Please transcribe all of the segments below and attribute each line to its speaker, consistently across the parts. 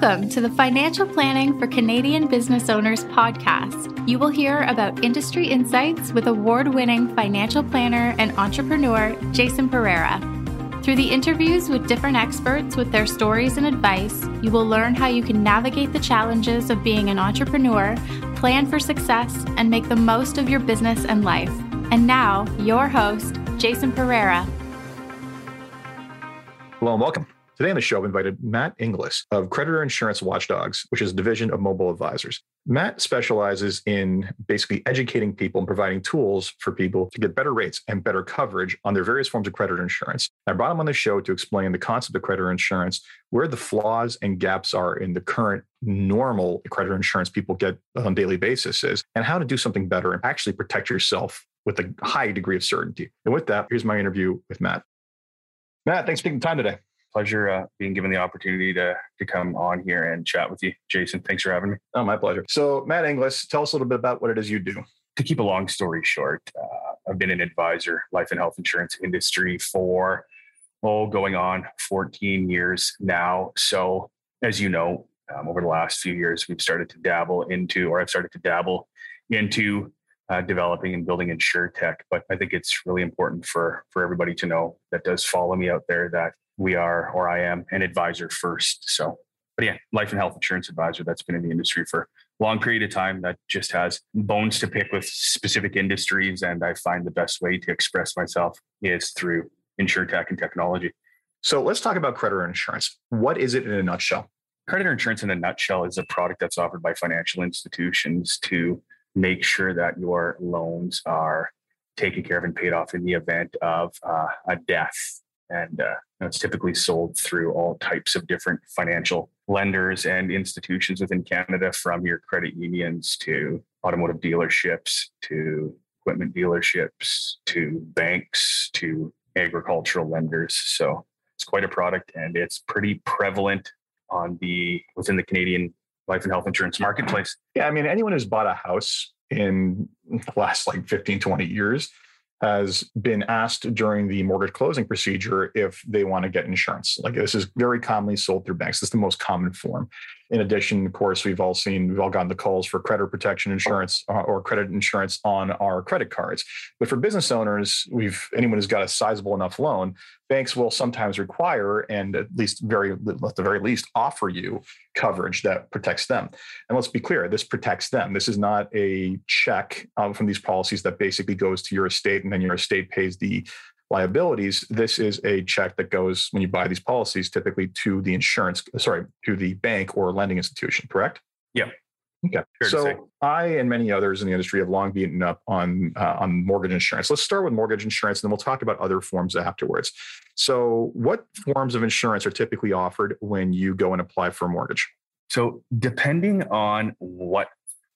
Speaker 1: Welcome to the Financial Planning for Canadian Business Owners podcast. You will hear about industry insights with award winning financial planner and entrepreneur Jason Pereira. Through the interviews with different experts with their stories and advice, you will learn how you can navigate the challenges of being an entrepreneur, plan for success, and make the most of your business and life. And now, your host, Jason Pereira.
Speaker 2: Hello and welcome. Today on the show, I've invited Matt Inglis of Creditor Insurance Watchdogs, which is a division of Mobile Advisors. Matt specializes in basically educating people and providing tools for people to get better rates and better coverage on their various forms of creditor insurance. I brought him on the show to explain the concept of creditor insurance, where the flaws and gaps are in the current normal creditor insurance people get on a daily basis is, and how to do something better and actually protect yourself with a high degree of certainty. And with that, here's my interview with Matt. Matt, thanks for taking the time today
Speaker 3: pleasure uh, being given the opportunity to to come on here and chat with you, Jason. Thanks for having me.
Speaker 2: Oh, my pleasure. So, Matt Inglis, tell us a little bit about what it is you do.
Speaker 3: To keep a long story short, uh, I've been an advisor, life and health insurance industry for oh, going on 14 years now. So, as you know, um, over the last few years, we've started to dabble into, or I've started to dabble into uh, developing and building insurtech. But I think it's really important for for everybody to know that does follow me out there that we are, or I am, an advisor first. So, but yeah, life and health insurance advisor that's been in the industry for a long period of time that just has bones to pick with specific industries. And I find the best way to express myself is through insurtech and technology.
Speaker 2: So let's talk about creditor insurance. What is it in a nutshell?
Speaker 3: Creditor insurance in a nutshell is a product that's offered by financial institutions to make sure that your loans are taken care of and paid off in the event of uh, a death and uh, it's typically sold through all types of different financial lenders and institutions within Canada, from your credit unions to automotive dealerships to equipment dealerships to banks to agricultural lenders. So it's quite a product, and it's pretty prevalent on the within the Canadian life and health insurance marketplace.
Speaker 2: Yeah, I mean, anyone who's bought a house in the last like 15, 20 years has been asked during the mortgage closing procedure if they want to get insurance. Like this is very commonly sold through banks. Is the most common form. In addition, of course, we've all seen, we've all gotten the calls for credit protection insurance uh, or credit insurance on our credit cards. But for business owners, we've anyone who's got a sizable enough loan, banks will sometimes require and at least very at the very least offer you coverage that protects them. And let's be clear, this protects them. This is not a check um, from these policies that basically goes to your estate and then your estate pays the liabilities, this is a check that goes when you buy these policies typically to the insurance, sorry, to the bank or lending institution, correct?
Speaker 3: Yeah.
Speaker 2: Okay. Fair so I and many others in the industry have long beaten up on uh, on mortgage insurance. Let's start with mortgage insurance, and then we'll talk about other forms afterwards. So, what forms of insurance are typically offered when you go and apply for a mortgage?
Speaker 3: So, depending on what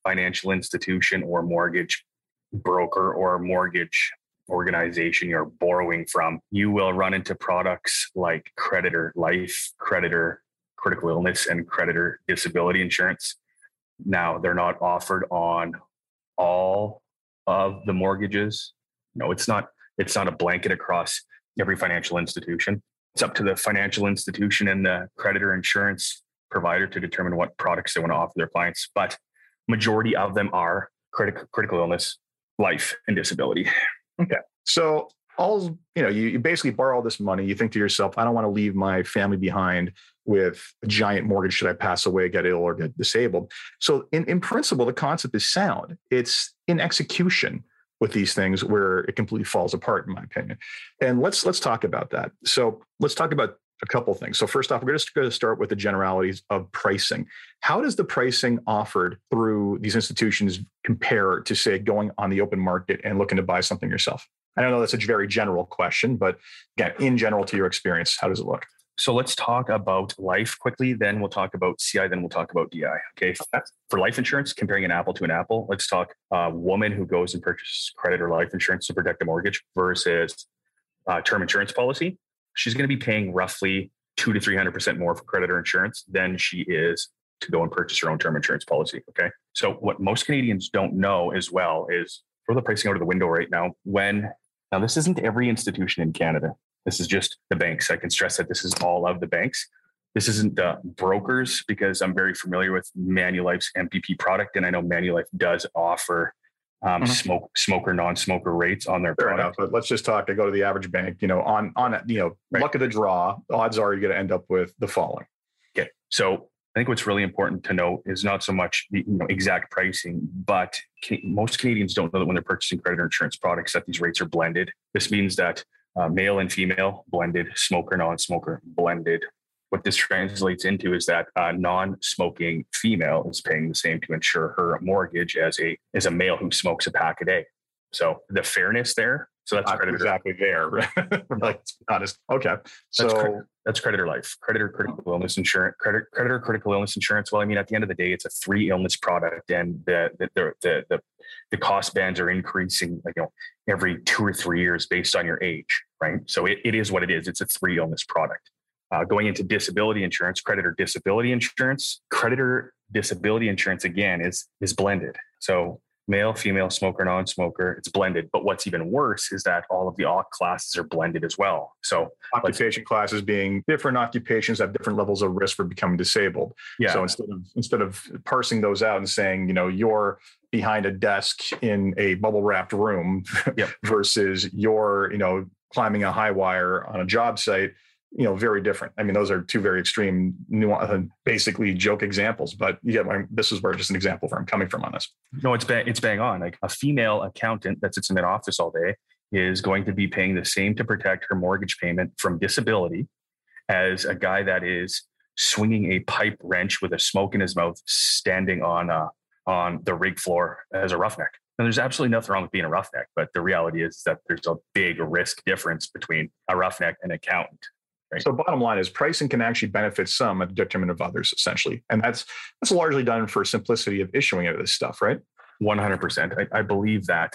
Speaker 3: financial institution or mortgage broker or mortgage organization you're borrowing from, you will run into products like creditor life, creditor critical illness, and creditor disability insurance. Now, they're not offered on all of the mortgages. No, it's not. It's not a blanket across every financial institution. It's up to the financial institution and the creditor insurance provider to determine what products they want to offer their clients. But majority of them are critical critical illness, life, and disability.
Speaker 2: Okay. So all you know, you, you basically borrow all this money. You think to yourself, I don't want to leave my family behind with a giant mortgage should I pass away, get ill, or get disabled. So in, in principle, the concept is sound. It's in execution with these things where it completely falls apart, in my opinion. And let's let's talk about that. So let's talk about a couple things. So first off, we're just going to start with the generalities of pricing. How does the pricing offered through these institutions compare to say going on the open market and looking to buy something yourself? I don't know that's a very general question, but again, in general to your experience, how does it look?
Speaker 3: So let's talk about life quickly. Then we'll talk about CI. Then we'll talk about DI. Okay. For life insurance, comparing an apple to an apple, let's talk a woman who goes and purchases creditor life insurance to protect a mortgage versus a term insurance policy she's going to be paying roughly two to 300% more for creditor insurance than she is to go and purchase her own term insurance policy. Okay. So what most Canadians don't know as well is throw the pricing out of the window right now. When now this isn't every institution in Canada. This is just the banks. I can stress that this is all of the banks. this isn't the brokers because I'm very familiar with Manulife's MPP product, and I know Manulife does offer um, mm-hmm. smoke smoker non-smoker rates on their
Speaker 2: Fair
Speaker 3: product.
Speaker 2: Enough, but let's just talk. I go to the average bank. You know, on on you know right. luck of the draw, odds are you're going to end up with the following.
Speaker 3: Okay, so I think what's really important to note is not so much the you know, exact pricing, but most Canadians don't know that when they're purchasing creditor insurance products that these rates are blended. This means that uh, male and female blended, smoker, non-smoker blended. What this translates into is that a non-smoking female is paying the same to insure her mortgage as a as a male who smokes a pack a day. So the fairness there. So that's
Speaker 2: not exactly there. like honest. Okay. So
Speaker 3: that's, that's creditor life, creditor critical illness insurance, credit, creditor critical illness insurance. Well, I mean, at the end of the day, it's a three illness product, and the the the the, the cost bands are increasing, like you know, every two or three years based on your age, right? So it, it is what it is. It's a three illness product. Uh, going into disability insurance, creditor disability insurance, creditor disability insurance again is is blended. So male, female, smoker, non-smoker. It's blended. But what's even worse is that all of the OC classes are blended as well. So
Speaker 2: occupation like, classes being different occupations have different levels of risk for becoming disabled. Yeah. So instead of instead of parsing those out and saying, you know, you're behind a desk in a bubble wrapped room yep. versus you're, you know, climbing a high wire on a job site you know very different. I mean those are two very extreme nuance, uh, basically joke examples but yeah this is where just an example where i'm coming from on this.
Speaker 3: No it's bang, it's bang on. Like a female accountant that sits in an office all day is going to be paying the same to protect her mortgage payment from disability as a guy that is swinging a pipe wrench with a smoke in his mouth standing on uh, on the rig floor as a roughneck. And there's absolutely nothing wrong with being a roughneck, but the reality is that there's a big risk difference between a roughneck and an accountant.
Speaker 2: Right. So bottom line is pricing can actually benefit some at the detriment of others, essentially. And that's that's largely done for simplicity of issuing of this stuff, right?
Speaker 3: 100%. I, I believe that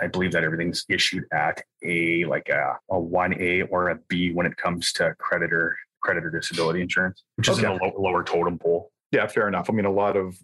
Speaker 3: I believe that everything's issued at a like a, a 1A or a B when it comes to creditor creditor disability insurance, which is okay. in the low, lower totem pole.
Speaker 2: Yeah, fair enough. I mean, a lot of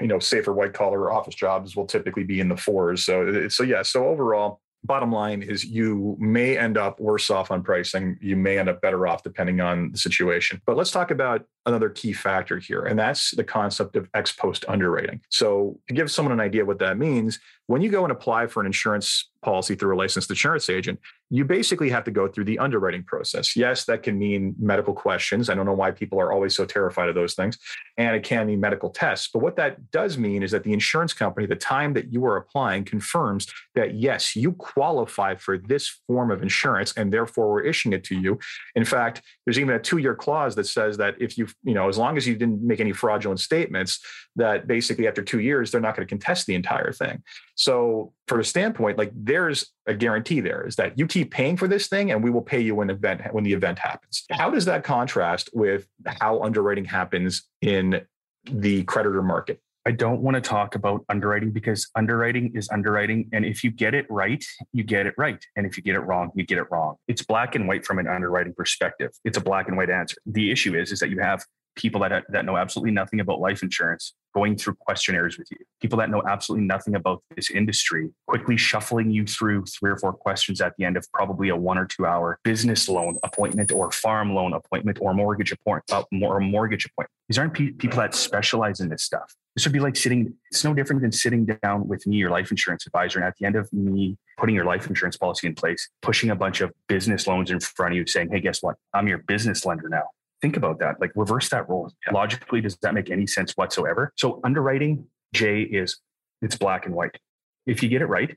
Speaker 2: you know safer white collar office jobs will typically be in the fours. So so yeah. So overall, bottom line is you may end up worse off on pricing. You may end up better off depending on the situation. But let's talk about another key factor here, and that's the concept of ex post underwriting. So, to give someone an idea what that means, when you go and apply for an insurance policy through a licensed insurance agent, you basically have to go through the underwriting process. Yes, that can mean medical questions. I don't know why people are always so terrified of those things. And it can mean medical tests. But what that does mean is that the insurance company, the time that you are applying, confirms that yes, you qualify for this form of insurance and therefore we're issuing it to you. In fact, there's even a two year clause that says that if you, you know, as long as you didn't make any fraudulent statements, that basically after two years, they're not going to contest the entire thing. So, from a standpoint, like there's a guarantee there is that you keep paying for this thing and we will pay you when event when the event happens. How does that contrast with how underwriting happens in the creditor market?
Speaker 3: I don't want to talk about underwriting because underwriting is underwriting. And if you get it right, you get it right. And if you get it wrong, you get it wrong. It's black and white from an underwriting perspective. It's a black and white answer. The issue is, is that you have people that, that know absolutely nothing about life insurance going through questionnaires with you, people that know absolutely nothing about this industry, quickly shuffling you through three or four questions at the end of probably a one or two hour business loan appointment or farm loan appointment or mortgage appointment uh, or mortgage appointment. These aren't pe- people that specialize in this stuff. This would be like sitting, it's no different than sitting down with me, your life insurance advisor. And at the end of me putting your life insurance policy in place, pushing a bunch of business loans in front of you saying, Hey, guess what? I'm your business lender now think about that. Like reverse that role. Yeah. Logically, does that make any sense whatsoever? So underwriting, Jay, is it's black and white. If you get it right,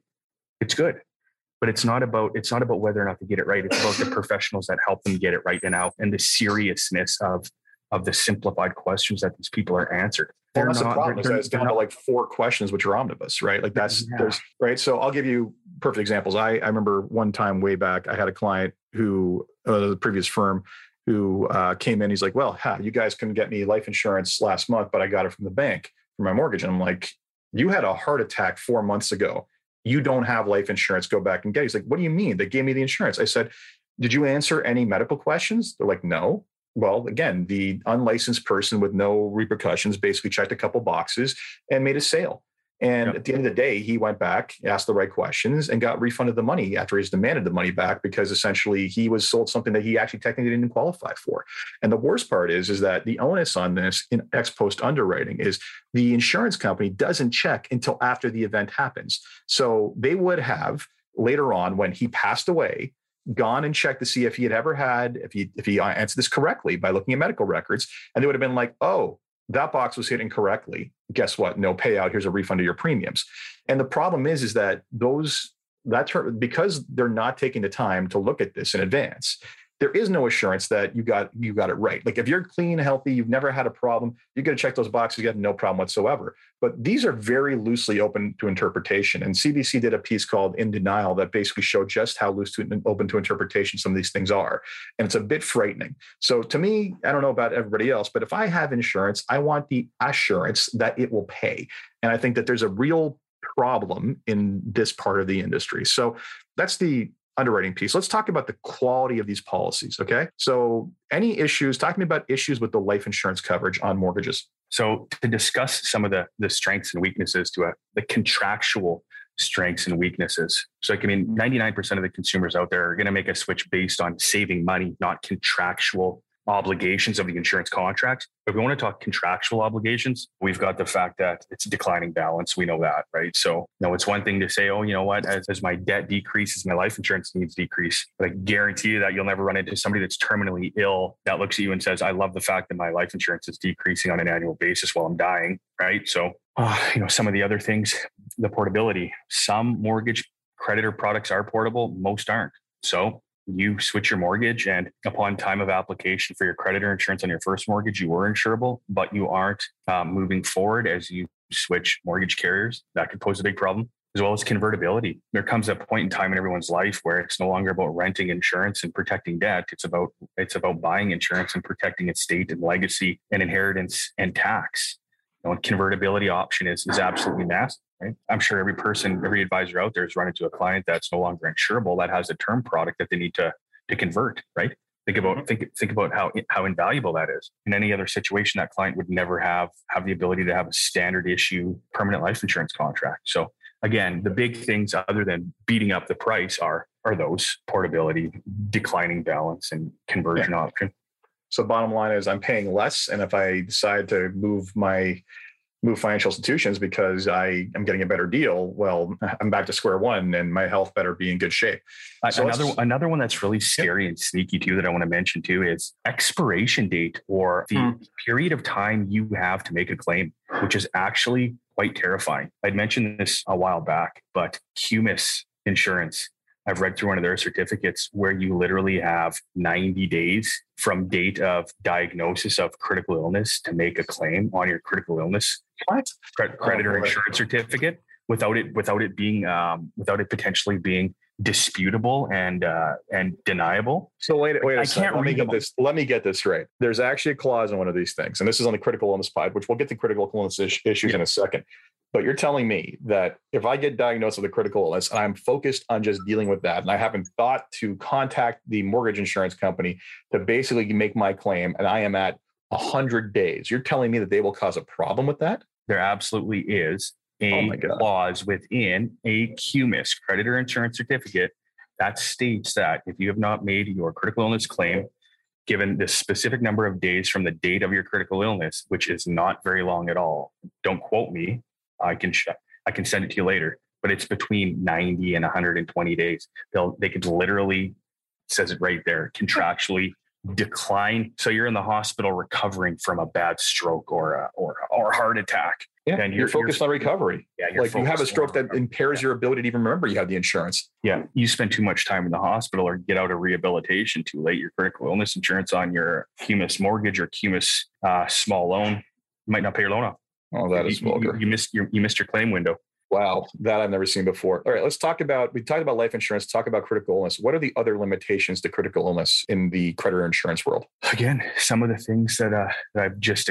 Speaker 3: it's good. But it's not about it's not about whether or not to get it right. It's about the professionals that help them get it right and out and the seriousness of of the simplified questions that these people are answered.
Speaker 2: Well, that's not, the problem. They're, is down to like four questions, which are omnibus, right? Like that's yeah. there's right. So I'll give you perfect examples. I I remember one time way back, I had a client who uh, the previous firm who uh, came in. He's like, "Well, ha, you guys couldn't get me life insurance last month, but I got it from the bank for my mortgage." And I'm like, "You had a heart attack four months ago. You don't have life insurance. Go back and get." It. He's like, "What do you mean? They gave me the insurance." I said, "Did you answer any medical questions?" They're like, "No." Well, again, the unlicensed person with no repercussions basically checked a couple boxes and made a sale. And yep. at the end of the day, he went back, asked the right questions, and got refunded the money after he's demanded the money back because essentially he was sold something that he actually technically didn't qualify for. And the worst part is, is that the onus on this in ex post underwriting is the insurance company doesn't check until after the event happens. So they would have later on when he passed away gone and checked to see if he had ever had if he if he uh, answered this correctly by looking at medical records and they would have been like oh that box was hit incorrectly. Guess what? No payout. Here's a refund of your premiums. And the problem is is that those that because they're not taking the time to look at this in advance there is no assurance that you got you got it right. Like if you're clean, healthy, you've never had a problem, you're going to check those boxes. You have no problem whatsoever. But these are very loosely open to interpretation. And CBC did a piece called "In Denial" that basically showed just how loose to open to interpretation some of these things are, and it's a bit frightening. So to me, I don't know about everybody else, but if I have insurance, I want the assurance that it will pay. And I think that there's a real problem in this part of the industry. So that's the underwriting piece. Let's talk about the quality of these policies. Okay. So, any issues, talk to me about issues with the life insurance coverage on mortgages.
Speaker 3: So, to discuss some of the, the strengths and weaknesses to a, the contractual strengths and weaknesses. So, like, I mean, 99% of the consumers out there are going to make a switch based on saving money, not contractual obligations of the insurance contract. If we want to talk contractual obligations, we've got the fact that it's declining balance. We know that, right? So, you know, it's one thing to say, oh, you know what, as, as my debt decreases, my life insurance needs decrease. But I guarantee you that you'll never run into somebody that's terminally ill that looks at you and says, I love the fact that my life insurance is decreasing on an annual basis while I'm dying, right? So, uh, you know, some of the other things, the portability, some mortgage creditor products are portable, most aren't. So you switch your mortgage and upon time of application for your creditor insurance on your first mortgage, you were insurable, but you aren't um, moving forward as you switch mortgage carriers. That could pose a big problem as well as convertibility. There comes a point in time in everyone's life where it's no longer about renting insurance and protecting debt. It's about it's about buying insurance and protecting estate and legacy and inheritance and tax. Know, convertibility option is is absolutely massive right? I'm sure every person, every advisor out there is has run into a client that's no longer insurable that has a term product that they need to to convert, right? Think about mm-hmm. think think about how how invaluable that is. In any other situation, that client would never have have the ability to have a standard issue permanent life insurance contract. So again, the big things other than beating up the price are are those portability, declining balance, and conversion yeah. option.
Speaker 2: So bottom line is I'm paying less, and if I decide to move my move financial institutions because I am getting a better deal, well, I'm back to square one and my health better be in good shape.
Speaker 3: So another another one that's really scary and sneaky too that I want to mention too is expiration date or the hmm. period of time you have to make a claim, which is actually quite terrifying. I'd mentioned this a while back, but Cumis insurance I've read through one of their certificates where you literally have 90 days from date of diagnosis of critical illness to make a claim on your critical illness what? creditor oh, insurance certificate without it without it being um, without it potentially being disputable and uh, and deniable.
Speaker 2: So wait, wait a I second. Can't let me get this. Let me get this right. There's actually a clause in one of these things, and this is on the critical illness pod, which we'll get to critical illness issues yeah. in a second. But you're telling me that if I get diagnosed with a critical illness and I'm focused on just dealing with that, and I haven't thought to contact the mortgage insurance company to basically make my claim, and I am at 100 days, you're telling me that they will cause a problem with that?
Speaker 3: There absolutely is a oh clause within a CUMIS creditor insurance certificate that states that if you have not made your critical illness claim given the specific number of days from the date of your critical illness, which is not very long at all. Don't quote me. I can sh- I can send it to you later, but it's between 90 and 120 days. They'll they could literally says it right there contractually decline. So you're in the hospital recovering from a bad stroke or a, or or heart attack.
Speaker 2: Yeah, and you're, you're focused you're, on recovery. Yeah, like you have a stroke that impairs yeah. your ability to even remember you have the insurance.
Speaker 3: Yeah, you spend too much time in the hospital or get out of rehabilitation too late. Your critical illness insurance on your Cumis mortgage or Cumis uh, small loan you might not pay your loan off.
Speaker 2: Oh, that is vulgar.
Speaker 3: You, you, missed your you missed your claim window.
Speaker 2: Wow, that I've never seen before. All right, let's talk about we talked about life insurance, talk about critical illness. What are the other limitations to critical illness in the creditor insurance world?
Speaker 3: Again, some of the things that, uh, that I've just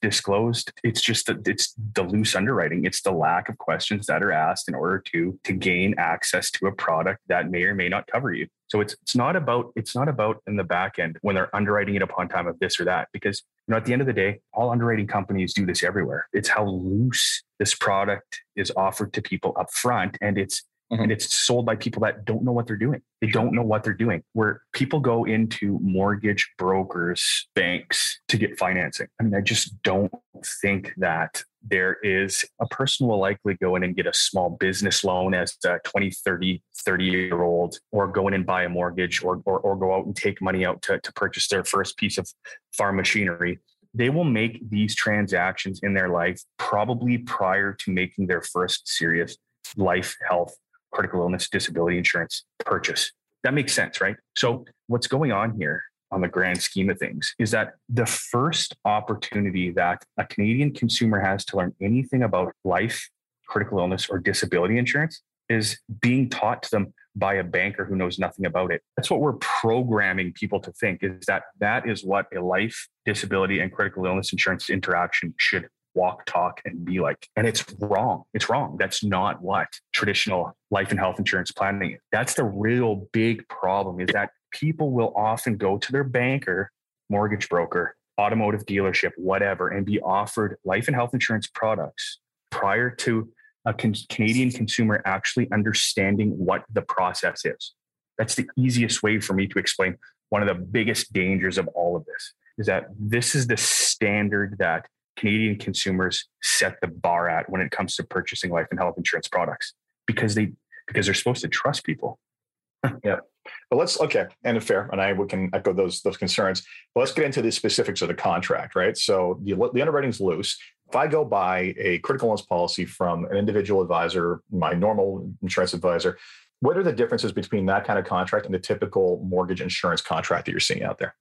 Speaker 3: disclosed, it's just the, it's the loose underwriting. It's the lack of questions that are asked in order to to gain access to a product that may or may not cover you. So it's it's not about it's not about in the back end when they're underwriting it upon time of this or that because You know, at the end of the day, all underwriting companies do this everywhere. It's how loose this product is offered to people up front. And it's Mm-hmm. and it's sold by people that don't know what they're doing. They don't know what they're doing. Where people go into mortgage brokers, banks to get financing. I mean, I just don't think that there is a person will likely go in and get a small business loan as a 20, 30, 30 year old, or go in and buy a mortgage or, or, or go out and take money out to, to purchase their first piece of farm machinery they will make these transactions in their life probably prior to making their first serious life health critical illness disability insurance purchase. That makes sense, right? So, what's going on here on the grand scheme of things is that the first opportunity that a Canadian consumer has to learn anything about life, critical illness, or disability insurance is being taught to them by a banker who knows nothing about it. That's what we're programming people to think is that that is what a life, disability, and critical illness insurance interaction should walk, talk, and be like. And it's wrong. It's wrong. That's not what traditional life and health insurance planning is. That's the real big problem is that people will often go to their banker, mortgage broker, automotive dealership, whatever, and be offered life and health insurance products prior to a Canadian consumer actually understanding what the process is. That's the easiest way for me to explain one of the biggest dangers of all of this is that this is the standard that Canadian consumers set the bar at when it comes to purchasing life and health insurance products because they because they're supposed to trust people.
Speaker 2: yeah. But let's okay, and fair, and I can echo those those concerns. But let's get into the specifics of the contract, right? So the the underwriting's loose. If I go buy a critical illness policy from an individual advisor, my normal insurance advisor, what are the differences between that kind of contract and the typical mortgage insurance contract that you're seeing out there?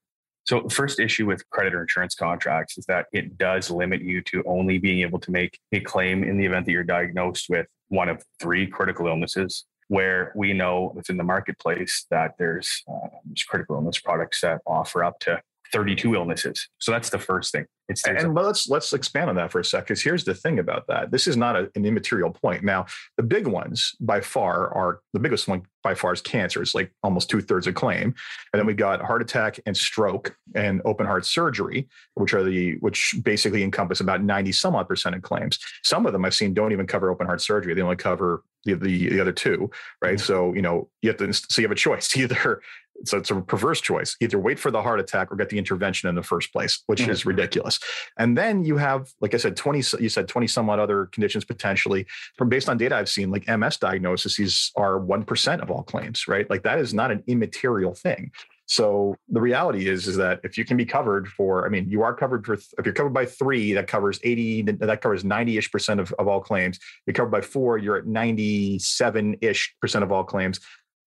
Speaker 3: So, first issue with creditor insurance contracts is that it does limit you to only being able to make a claim in the event that you're diagnosed with one of three critical illnesses. Where we know within the marketplace that there's, uh, there's critical illness products that offer up to 32 illnesses. So that's the first thing.
Speaker 2: It's and but let's let's expand on that for a sec because here's the thing about that. This is not a, an immaterial point. Now, the big ones by far are the biggest one by far is cancer. It's like almost two thirds of claim, and then we got heart attack and stroke and open heart surgery, which are the which basically encompass about 90 some odd percent of claims. Some of them I've seen don't even cover open heart surgery. They only cover the, the, the other two, right? Mm-hmm. So, you know, you have to, so you have a choice either so it's a perverse choice. Either wait for the heart attack or get the intervention in the first place, which mm-hmm. is ridiculous. And then you have, like I said, 20, you said 20 somewhat other conditions potentially from based on data I've seen, like MS diagnoses are 1% of all claims, right? Like that is not an immaterial thing. So the reality is, is that if you can be covered for, I mean, you are covered for, if you're covered by three, that covers 80, that covers 90 ish percent of, of all claims. You're covered by four, you're at 97 ish percent of all claims.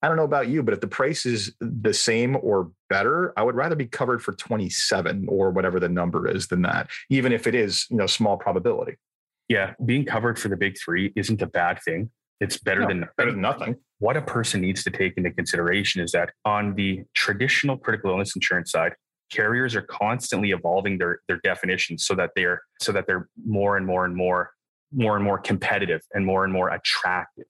Speaker 2: I don't know about you, but if the price is the same or better, I would rather be covered for 27 or whatever the number is than that, even if it is, you know, small probability.
Speaker 3: Yeah, being covered for the big three isn't a bad thing. It's better no, than
Speaker 2: nothing. better than nothing.
Speaker 3: What a person needs to take into consideration is that on the traditional critical illness insurance side, carriers are constantly evolving their their definitions so that they're so that they're more and more and more more and more competitive and more and more attractive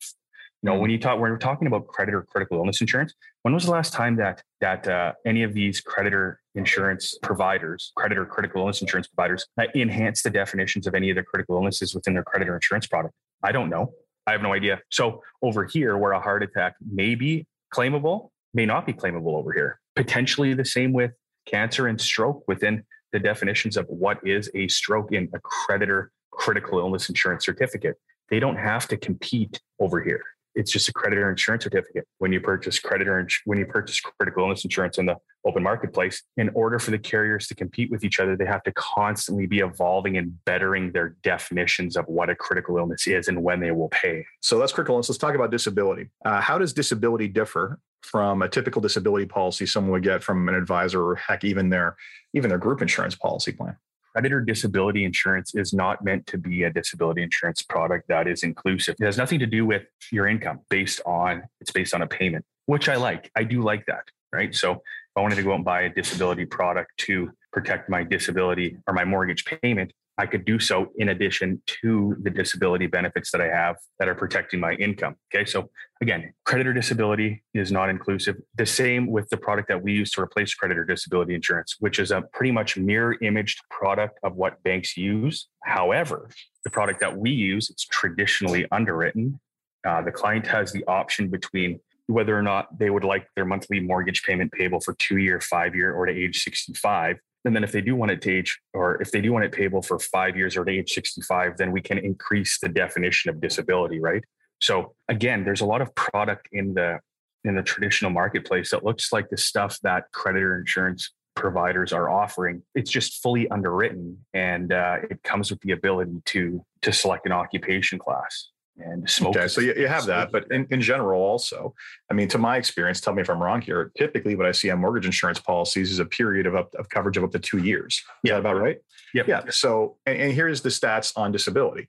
Speaker 3: you know, when you talk, when we're talking about creditor critical illness insurance, when was the last time that that uh, any of these creditor insurance providers, creditor critical illness insurance providers, uh, enhance the definitions of any of their critical illnesses within their creditor insurance product? I don't know. I have no idea. So over here, where a heart attack may be claimable, may not be claimable over here. Potentially the same with cancer and stroke within the definitions of what is a stroke in a creditor critical illness insurance certificate. They don't have to compete over here it's just a creditor insurance certificate. When you purchase creditor when you purchase critical illness insurance in the open marketplace in order for the carriers to compete with each other they have to constantly be evolving and bettering their definitions of what a critical illness is and when they will pay.
Speaker 2: So that's critical illness. Let's talk about disability. Uh, how does disability differ from a typical disability policy someone would get from an advisor or heck even their even their group insurance policy plan
Speaker 3: creditor disability insurance is not meant to be a disability insurance product that is inclusive. It has nothing to do with your income based on it's based on a payment, which I like. I do like that, right? So if I wanted to go out and buy a disability product to protect my disability or my mortgage payment, I could do so in addition to the disability benefits that I have that are protecting my income. Okay. So again, creditor disability is not inclusive. The same with the product that we use to replace creditor disability insurance, which is a pretty much mirror imaged product of what banks use. However, the product that we use, it's traditionally underwritten. Uh, the client has the option between whether or not they would like their monthly mortgage payment payable for two year, five year, or to age 65 and then if they do want it to age, or if they do want it payable for five years or to age 65, then we can increase the definition of disability, right? So again, there's a lot of product in the in the traditional marketplace that looks like the stuff that creditor insurance providers are offering. It's just fully underwritten, and uh, it comes with the ability to to select an occupation class and smoke.
Speaker 2: Okay, so you, you have that, but in, in general, also, I mean, to my experience, tell me if I'm wrong here. Typically, what I see on mortgage insurance policies is a period of up of coverage of up to two years. Is yeah, about right?
Speaker 3: Yep.
Speaker 2: Yeah. So, and, and here's the stats on disability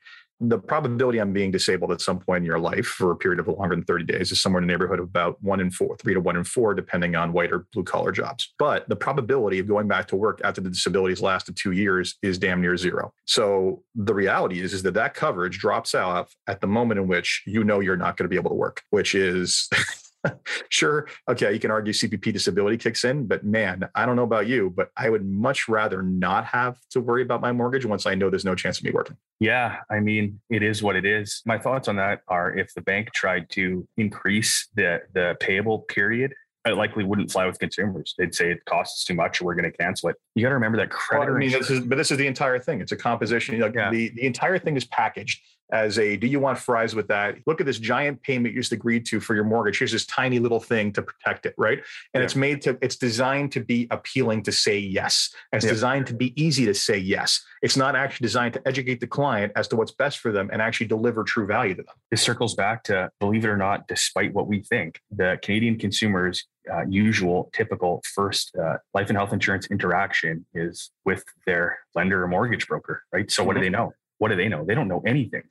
Speaker 2: the probability on being disabled at some point in your life for a period of longer than 30 days is somewhere in the neighborhood of about one in four, three to one in four, depending on white or blue collar jobs. But the probability of going back to work after the disabilities lasted two years is damn near zero. So the reality is, is that that coverage drops out at the moment in which you know you're not going to be able to work, which is sure, okay, you can argue CPP disability kicks in, but man, I don't know about you, but I would much rather not have to worry about my mortgage once I know there's no chance of me working.
Speaker 3: Yeah, I mean, it is what it is. My thoughts on that are if the bank tried to increase the the payable period it likely wouldn't fly with consumers. They'd say it costs too much, we're going to cancel it. You got to remember that credit.
Speaker 2: Well, I mean, this is, but this is the entire thing. It's a composition. Like yeah. the, the entire thing is packaged as a do you want fries with that? Look at this giant payment you just agreed to for your mortgage. Here's this tiny little thing to protect it, right? And yeah. it's made to, it's designed to be appealing to say yes. And it's yeah. designed to be easy to say yes. It's not actually designed to educate the client as to what's best for them and actually deliver true value to them.
Speaker 3: This circles back to believe it or not, despite what we think, the Canadian consumers uh, usual, typical first uh, life and health insurance interaction is with their lender or mortgage broker, right? So, mm-hmm. what do mm-hmm. they know? What do they know? They don't know anything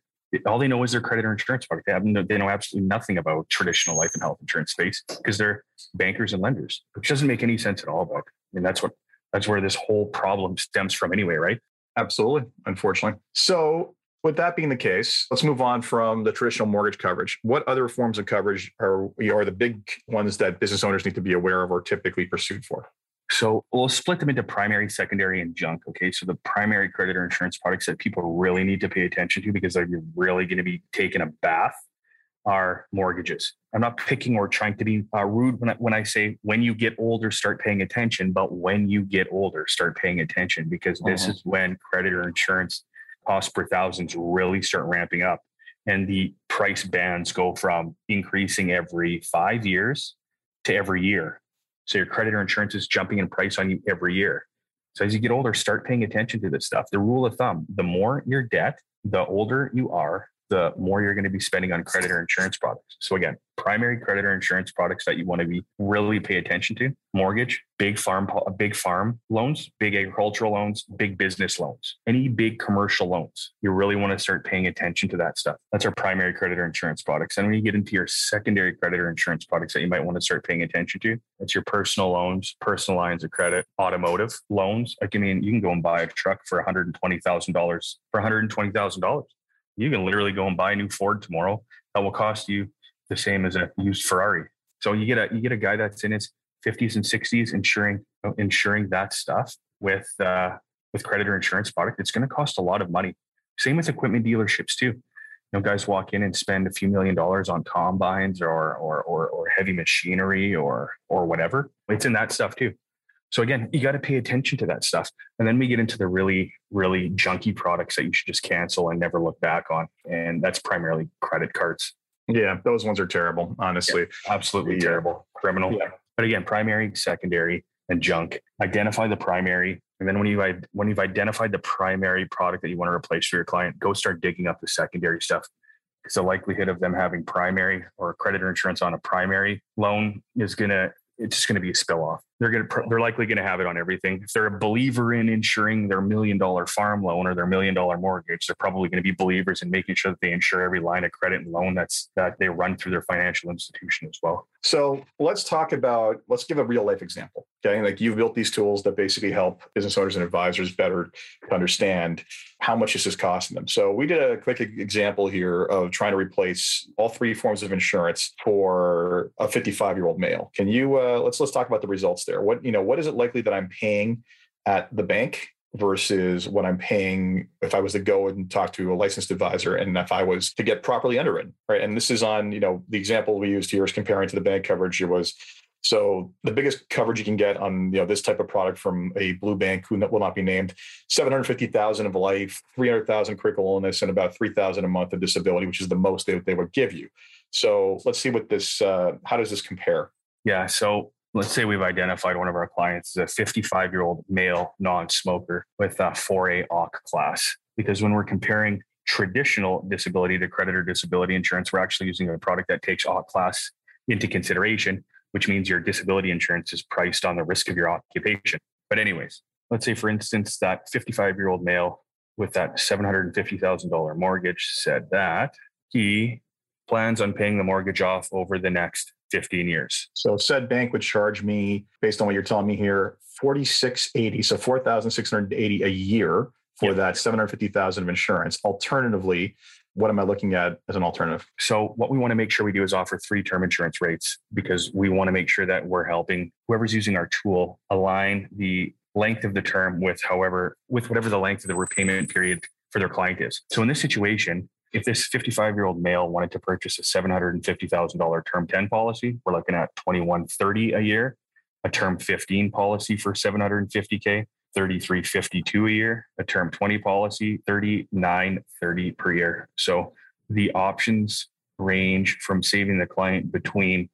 Speaker 3: all they know is their creditor insurance product. They have no, they know absolutely nothing about traditional life and health insurance space because they're bankers and lenders, which doesn't make any sense at all. But I mean, that's what that's where this whole problem stems from, anyway, right?
Speaker 2: Absolutely, unfortunately. So, with that being the case, let's move on from the traditional mortgage coverage. What other forms of coverage are are the big ones that business owners need to be aware of or typically pursued for?
Speaker 3: So we'll split them into primary, secondary, and junk. Okay. So the primary creditor insurance products that people really need to pay attention to because they're really going to be taking a bath are mortgages. I'm not picking or trying to be uh, rude when I, when I say when you get older, start paying attention, but when you get older, start paying attention because this uh-huh. is when creditor insurance costs per thousands really start ramping up. And the price bands go from increasing every five years to every year. So your creditor insurance is jumping in price on you every year. So as you get older, start paying attention to this stuff. The rule of thumb, the more your debt, the older you are, the more you're going to be spending on creditor insurance products. So again, primary creditor insurance products that you want to be really pay attention to: mortgage, big farm, big farm loans, big agricultural loans, big business loans, any big commercial loans. You really want to start paying attention to that stuff. That's our primary creditor insurance products. And when you get into your secondary creditor insurance products that you might want to start paying attention to, that's your personal loans, personal lines of credit, automotive loans. Like I mean, you can go and buy a truck for one hundred and twenty thousand dollars for one hundred and twenty thousand dollars you can literally go and buy a new Ford tomorrow that will cost you the same as a used Ferrari. So you get a you get a guy that's in his 50s and 60s insuring insuring that stuff with uh, with creditor insurance product. It's going to cost a lot of money. Same with equipment dealerships too. You know, guys walk in and spend a few million dollars on combines or or or, or heavy machinery or or whatever. It's in that stuff too. So again, you got to pay attention to that stuff. And then we get into the really, really junky products that you should just cancel and never look back on. And that's primarily credit cards.
Speaker 2: Yeah, those ones are terrible, honestly.
Speaker 3: Yeah, absolutely yeah. terrible. Criminal. Yeah. But again, primary, secondary, and junk. Identify the primary. And then when you when you've identified the primary product that you want to replace for your client, go start digging up the secondary stuff. Because the likelihood of them having primary or creditor insurance on a primary loan is gonna it's just going to be a spill off. They're going to they're likely going to have it on everything. If they're a believer in insuring their million dollar farm loan or their million dollar mortgage, they're probably going to be believers in making sure that they insure every line of credit and loan that's that they run through their financial institution as well.
Speaker 2: So let's talk about let's give a real life example. Okay. Like you've built these tools that basically help business owners and advisors better understand how much this is costing them. So we did a quick example here of trying to replace all three forms of insurance for a 55 year old male. Can you uh, let's let's talk about the results there. What you know, what is it likely that I'm paying at the bank versus what I'm paying if I was to go and talk to a licensed advisor and if I was to get properly underwritten, right? And this is on, you know, the example we used here is comparing to the bank coverage. It was so the biggest coverage you can get on you know this type of product from a blue bank who will not be named, seven hundred fifty thousand of life, three hundred thousand critical illness, and about three thousand a month of disability, which is the most they, they would give you. So let's see what this. Uh, how does this compare?
Speaker 3: Yeah. So let's say we've identified one of our clients as a 55 year old male non-smoker with a 4A OC class. Because when we're comparing traditional disability to creditor disability insurance, we're actually using a product that takes OC class into consideration which means your disability insurance is priced on the risk of your occupation. But, anyways, let's say, for instance, that 55 year old male with that $750,000 mortgage said that he plans on paying the mortgage off over the next 15 years.
Speaker 2: So said bank would charge me, based on what you're telling me here, 4680, so 4,680 a year for yep. that 750,000 of insurance. Alternatively, what am I looking at as an alternative?
Speaker 3: So, what we want to make sure we do is offer three term insurance rates because we want to make sure that we're helping whoever's using our tool align the length of the term with however with whatever the length of the repayment period for their client is. So in this situation, if this 55 year old male wanted to purchase a $750,000 term 10 policy, we're looking at 2130 a year, a term 15 policy for 750k, 3352 a year, a term 20 policy, 3930 per year. So the options range from saving the client between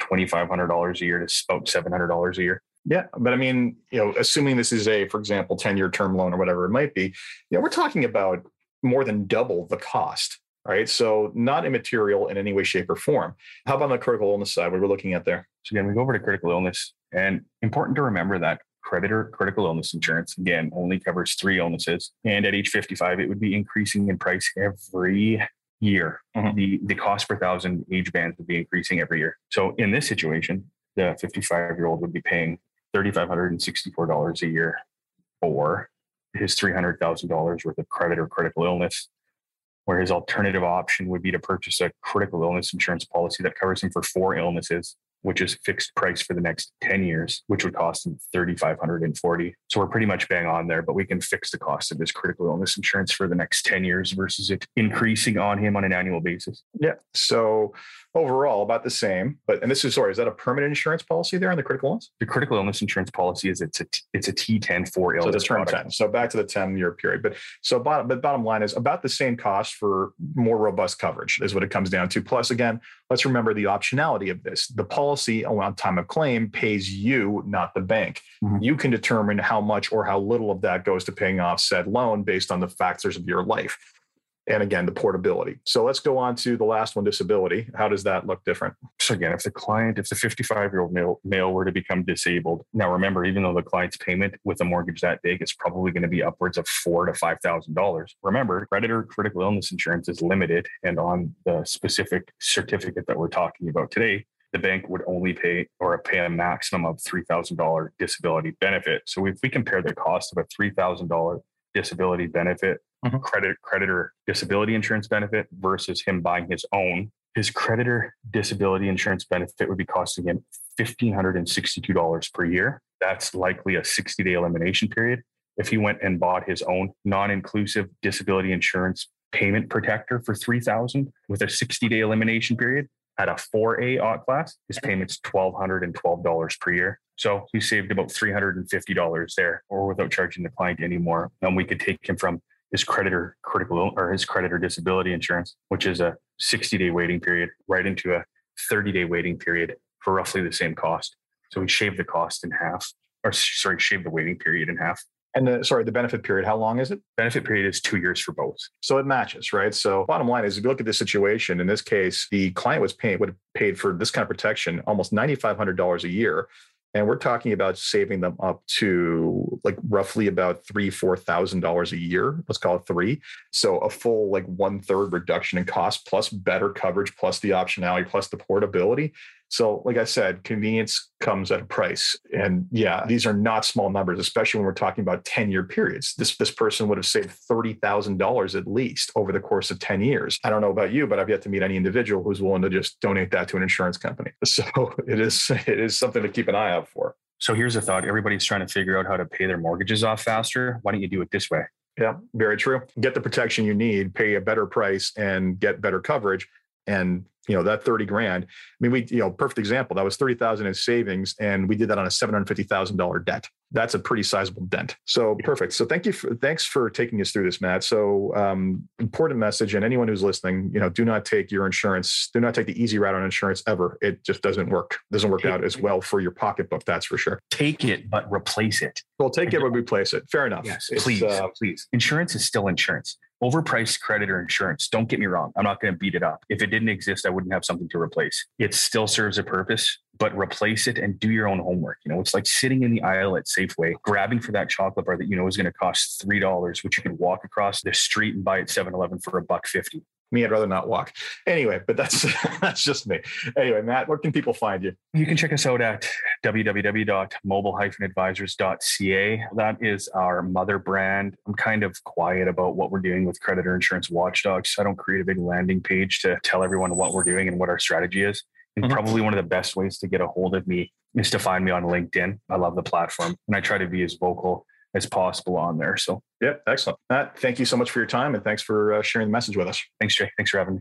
Speaker 3: $2,500 a year to about $700 a year.
Speaker 2: Yeah, but I mean, you know, assuming this is a, for example, 10 year term loan or whatever it might be, you know, we're talking about more than double the cost, right? So not immaterial in any way, shape, or form. How about on the critical illness side? What we're looking at there?
Speaker 3: So again, we go over to critical illness, and important to remember that creditor critical illness insurance again only covers three illnesses. And at age 55 it would be increasing in price every year. Mm-hmm. the the cost per thousand age bands would be increasing every year. So in this situation the 55 year old would be paying $3564 a year for his $300000 worth of creditor critical illness where his alternative option would be to purchase a critical illness insurance policy that covers him for four illnesses which is fixed price for the next 10 years, which would cost him 3,540. So we're pretty much bang on there, but we can fix the cost of his critical illness insurance for the next 10 years versus it increasing on him on an annual basis.
Speaker 2: Yeah. So overall about the same, but, and this is, sorry, is that a permanent insurance policy there on the critical illness?
Speaker 3: The critical illness insurance policy is it's a, it's a T10 for illness.
Speaker 2: So the term product. 10. So back to the 10 year period. But so bottom, but bottom line is about the same cost for more robust coverage is what it comes down to. Plus again, let's remember the optionality of this. The policy on time of claim pays you, not the bank. Mm-hmm. You can determine how much or how little of that goes to paying off said loan based on the factors of your life and again the portability so let's go on to the last one disability how does that look different
Speaker 3: so again if the client if the 55 year old male, male were to become disabled now remember even though the client's payment with a mortgage that big is probably going to be upwards of four to five thousand dollars remember creditor critical illness insurance is limited and on the specific certificate that we're talking about today the bank would only pay or pay a maximum of $3,000 disability benefit. So if we compare the cost of a $3,000 disability benefit mm-hmm. credit creditor disability insurance benefit versus him buying his own his creditor disability insurance benefit would be costing him $1562 per year that's likely a 60 day elimination period if he went and bought his own non-inclusive disability insurance payment protector for 3000 with a 60 day elimination period at a 4A OC class, his payment's $1,212 per year. So he saved about $350 there, or without charging the client anymore. And we could take him from his creditor critical or his creditor disability insurance, which is a 60 day waiting period, right into a 30 day waiting period for roughly the same cost. So we shaved the cost in half, or sorry, shaved the waiting period in half.
Speaker 2: And the sorry, the benefit period, how long is it?
Speaker 3: Benefit period is two years for both.
Speaker 2: So it matches, right? So bottom line is if you look at this situation, in this case, the client was paying would have paid for this kind of protection almost $9,500 a year. And we're talking about saving them up to like roughly about three, four thousand dollars a year. Let's call it three. So a full like one third reduction in cost plus better coverage plus the optionality plus the portability. So, like I said, convenience comes at a price. And yeah, these are not small numbers, especially when we're talking about 10 year periods. This, this person would have saved $30,000 at least over the course of 10 years. I don't know about you, but I've yet to meet any individual who's willing to just donate that to an insurance company. So it is, it is something to keep an eye out for.
Speaker 3: So here's a thought everybody's trying to figure out how to pay their mortgages off faster. Why don't you do it this way?
Speaker 2: Yeah, very true. Get the protection you need, pay a better price, and get better coverage. And you know that 30 grand i mean we you know perfect example that was 30000 in savings and we did that on a $750000 debt that's a pretty sizable dent. So perfect. So thank you for thanks for taking us through this matt. So um, important message and anyone who's listening you know do not take your insurance do not take the easy route on insurance ever. It just doesn't work doesn't work out as well for your pocketbook that's for sure.
Speaker 3: Take it but replace it.
Speaker 2: Well take it but replace it. Fair enough.
Speaker 3: Yes please uh, please. Insurance is still insurance. Overpriced creditor insurance. Don't get me wrong. I'm not going to beat it up. If it didn't exist, I wouldn't have something to replace. It still serves a purpose, but replace it and do your own homework. You know, it's like sitting in the aisle at Safeway, grabbing for that chocolate bar that you know is going to cost $3, which you can walk across the street and buy at 7 Eleven for a buck 50
Speaker 2: me i'd rather not walk. Anyway but that's that's just me. Anyway matt where can people find you?
Speaker 3: You can check us out at www.mobile-advisors.ca that is our mother brand. I'm kind of quiet about what we're doing with creditor insurance watchdogs. I don't create a big landing page to tell everyone what we're doing and what our strategy is and mm-hmm. probably one of the best ways to get a hold of me is to find me on linkedin i love the platform and i try to be as vocal as possible on there. So,
Speaker 2: yeah, excellent. Matt, thank you so much for your time and thanks for uh, sharing the message with us.
Speaker 3: Thanks, Jay. Thanks for having me.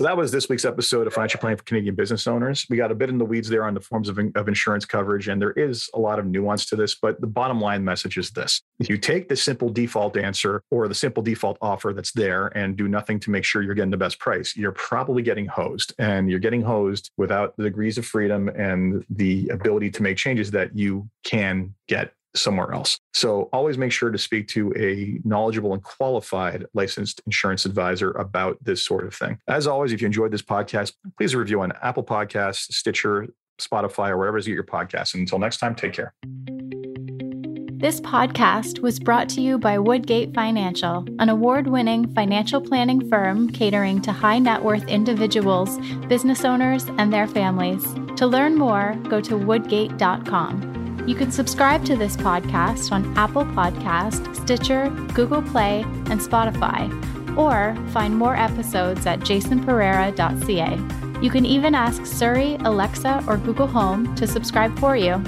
Speaker 2: So that was this week's episode of Financial Planning for Canadian Business Owners. We got a bit in the weeds there on the forms of, of insurance coverage, and there is a lot of nuance to this, but the bottom line message is this. If you take the simple default answer or the simple default offer that's there and do nothing to make sure you're getting the best price, you're probably getting hosed. And you're getting hosed without the degrees of freedom and the ability to make changes that you can get somewhere else. So always make sure to speak to a knowledgeable and qualified licensed insurance advisor about this sort of thing. As always, if you enjoyed this podcast, please review on Apple Podcasts, Stitcher, Spotify, or wherever you get your podcasts. And until next time, take care.
Speaker 1: This podcast was brought to you by Woodgate Financial, an award winning financial planning firm catering to high net worth individuals, business owners, and their families. To learn more, go to woodgate.com. You can subscribe to this podcast on Apple Podcast, Stitcher, Google Play, and Spotify, or find more episodes at jasonpereira.ca. You can even ask Siri, Alexa, or Google Home to subscribe for you.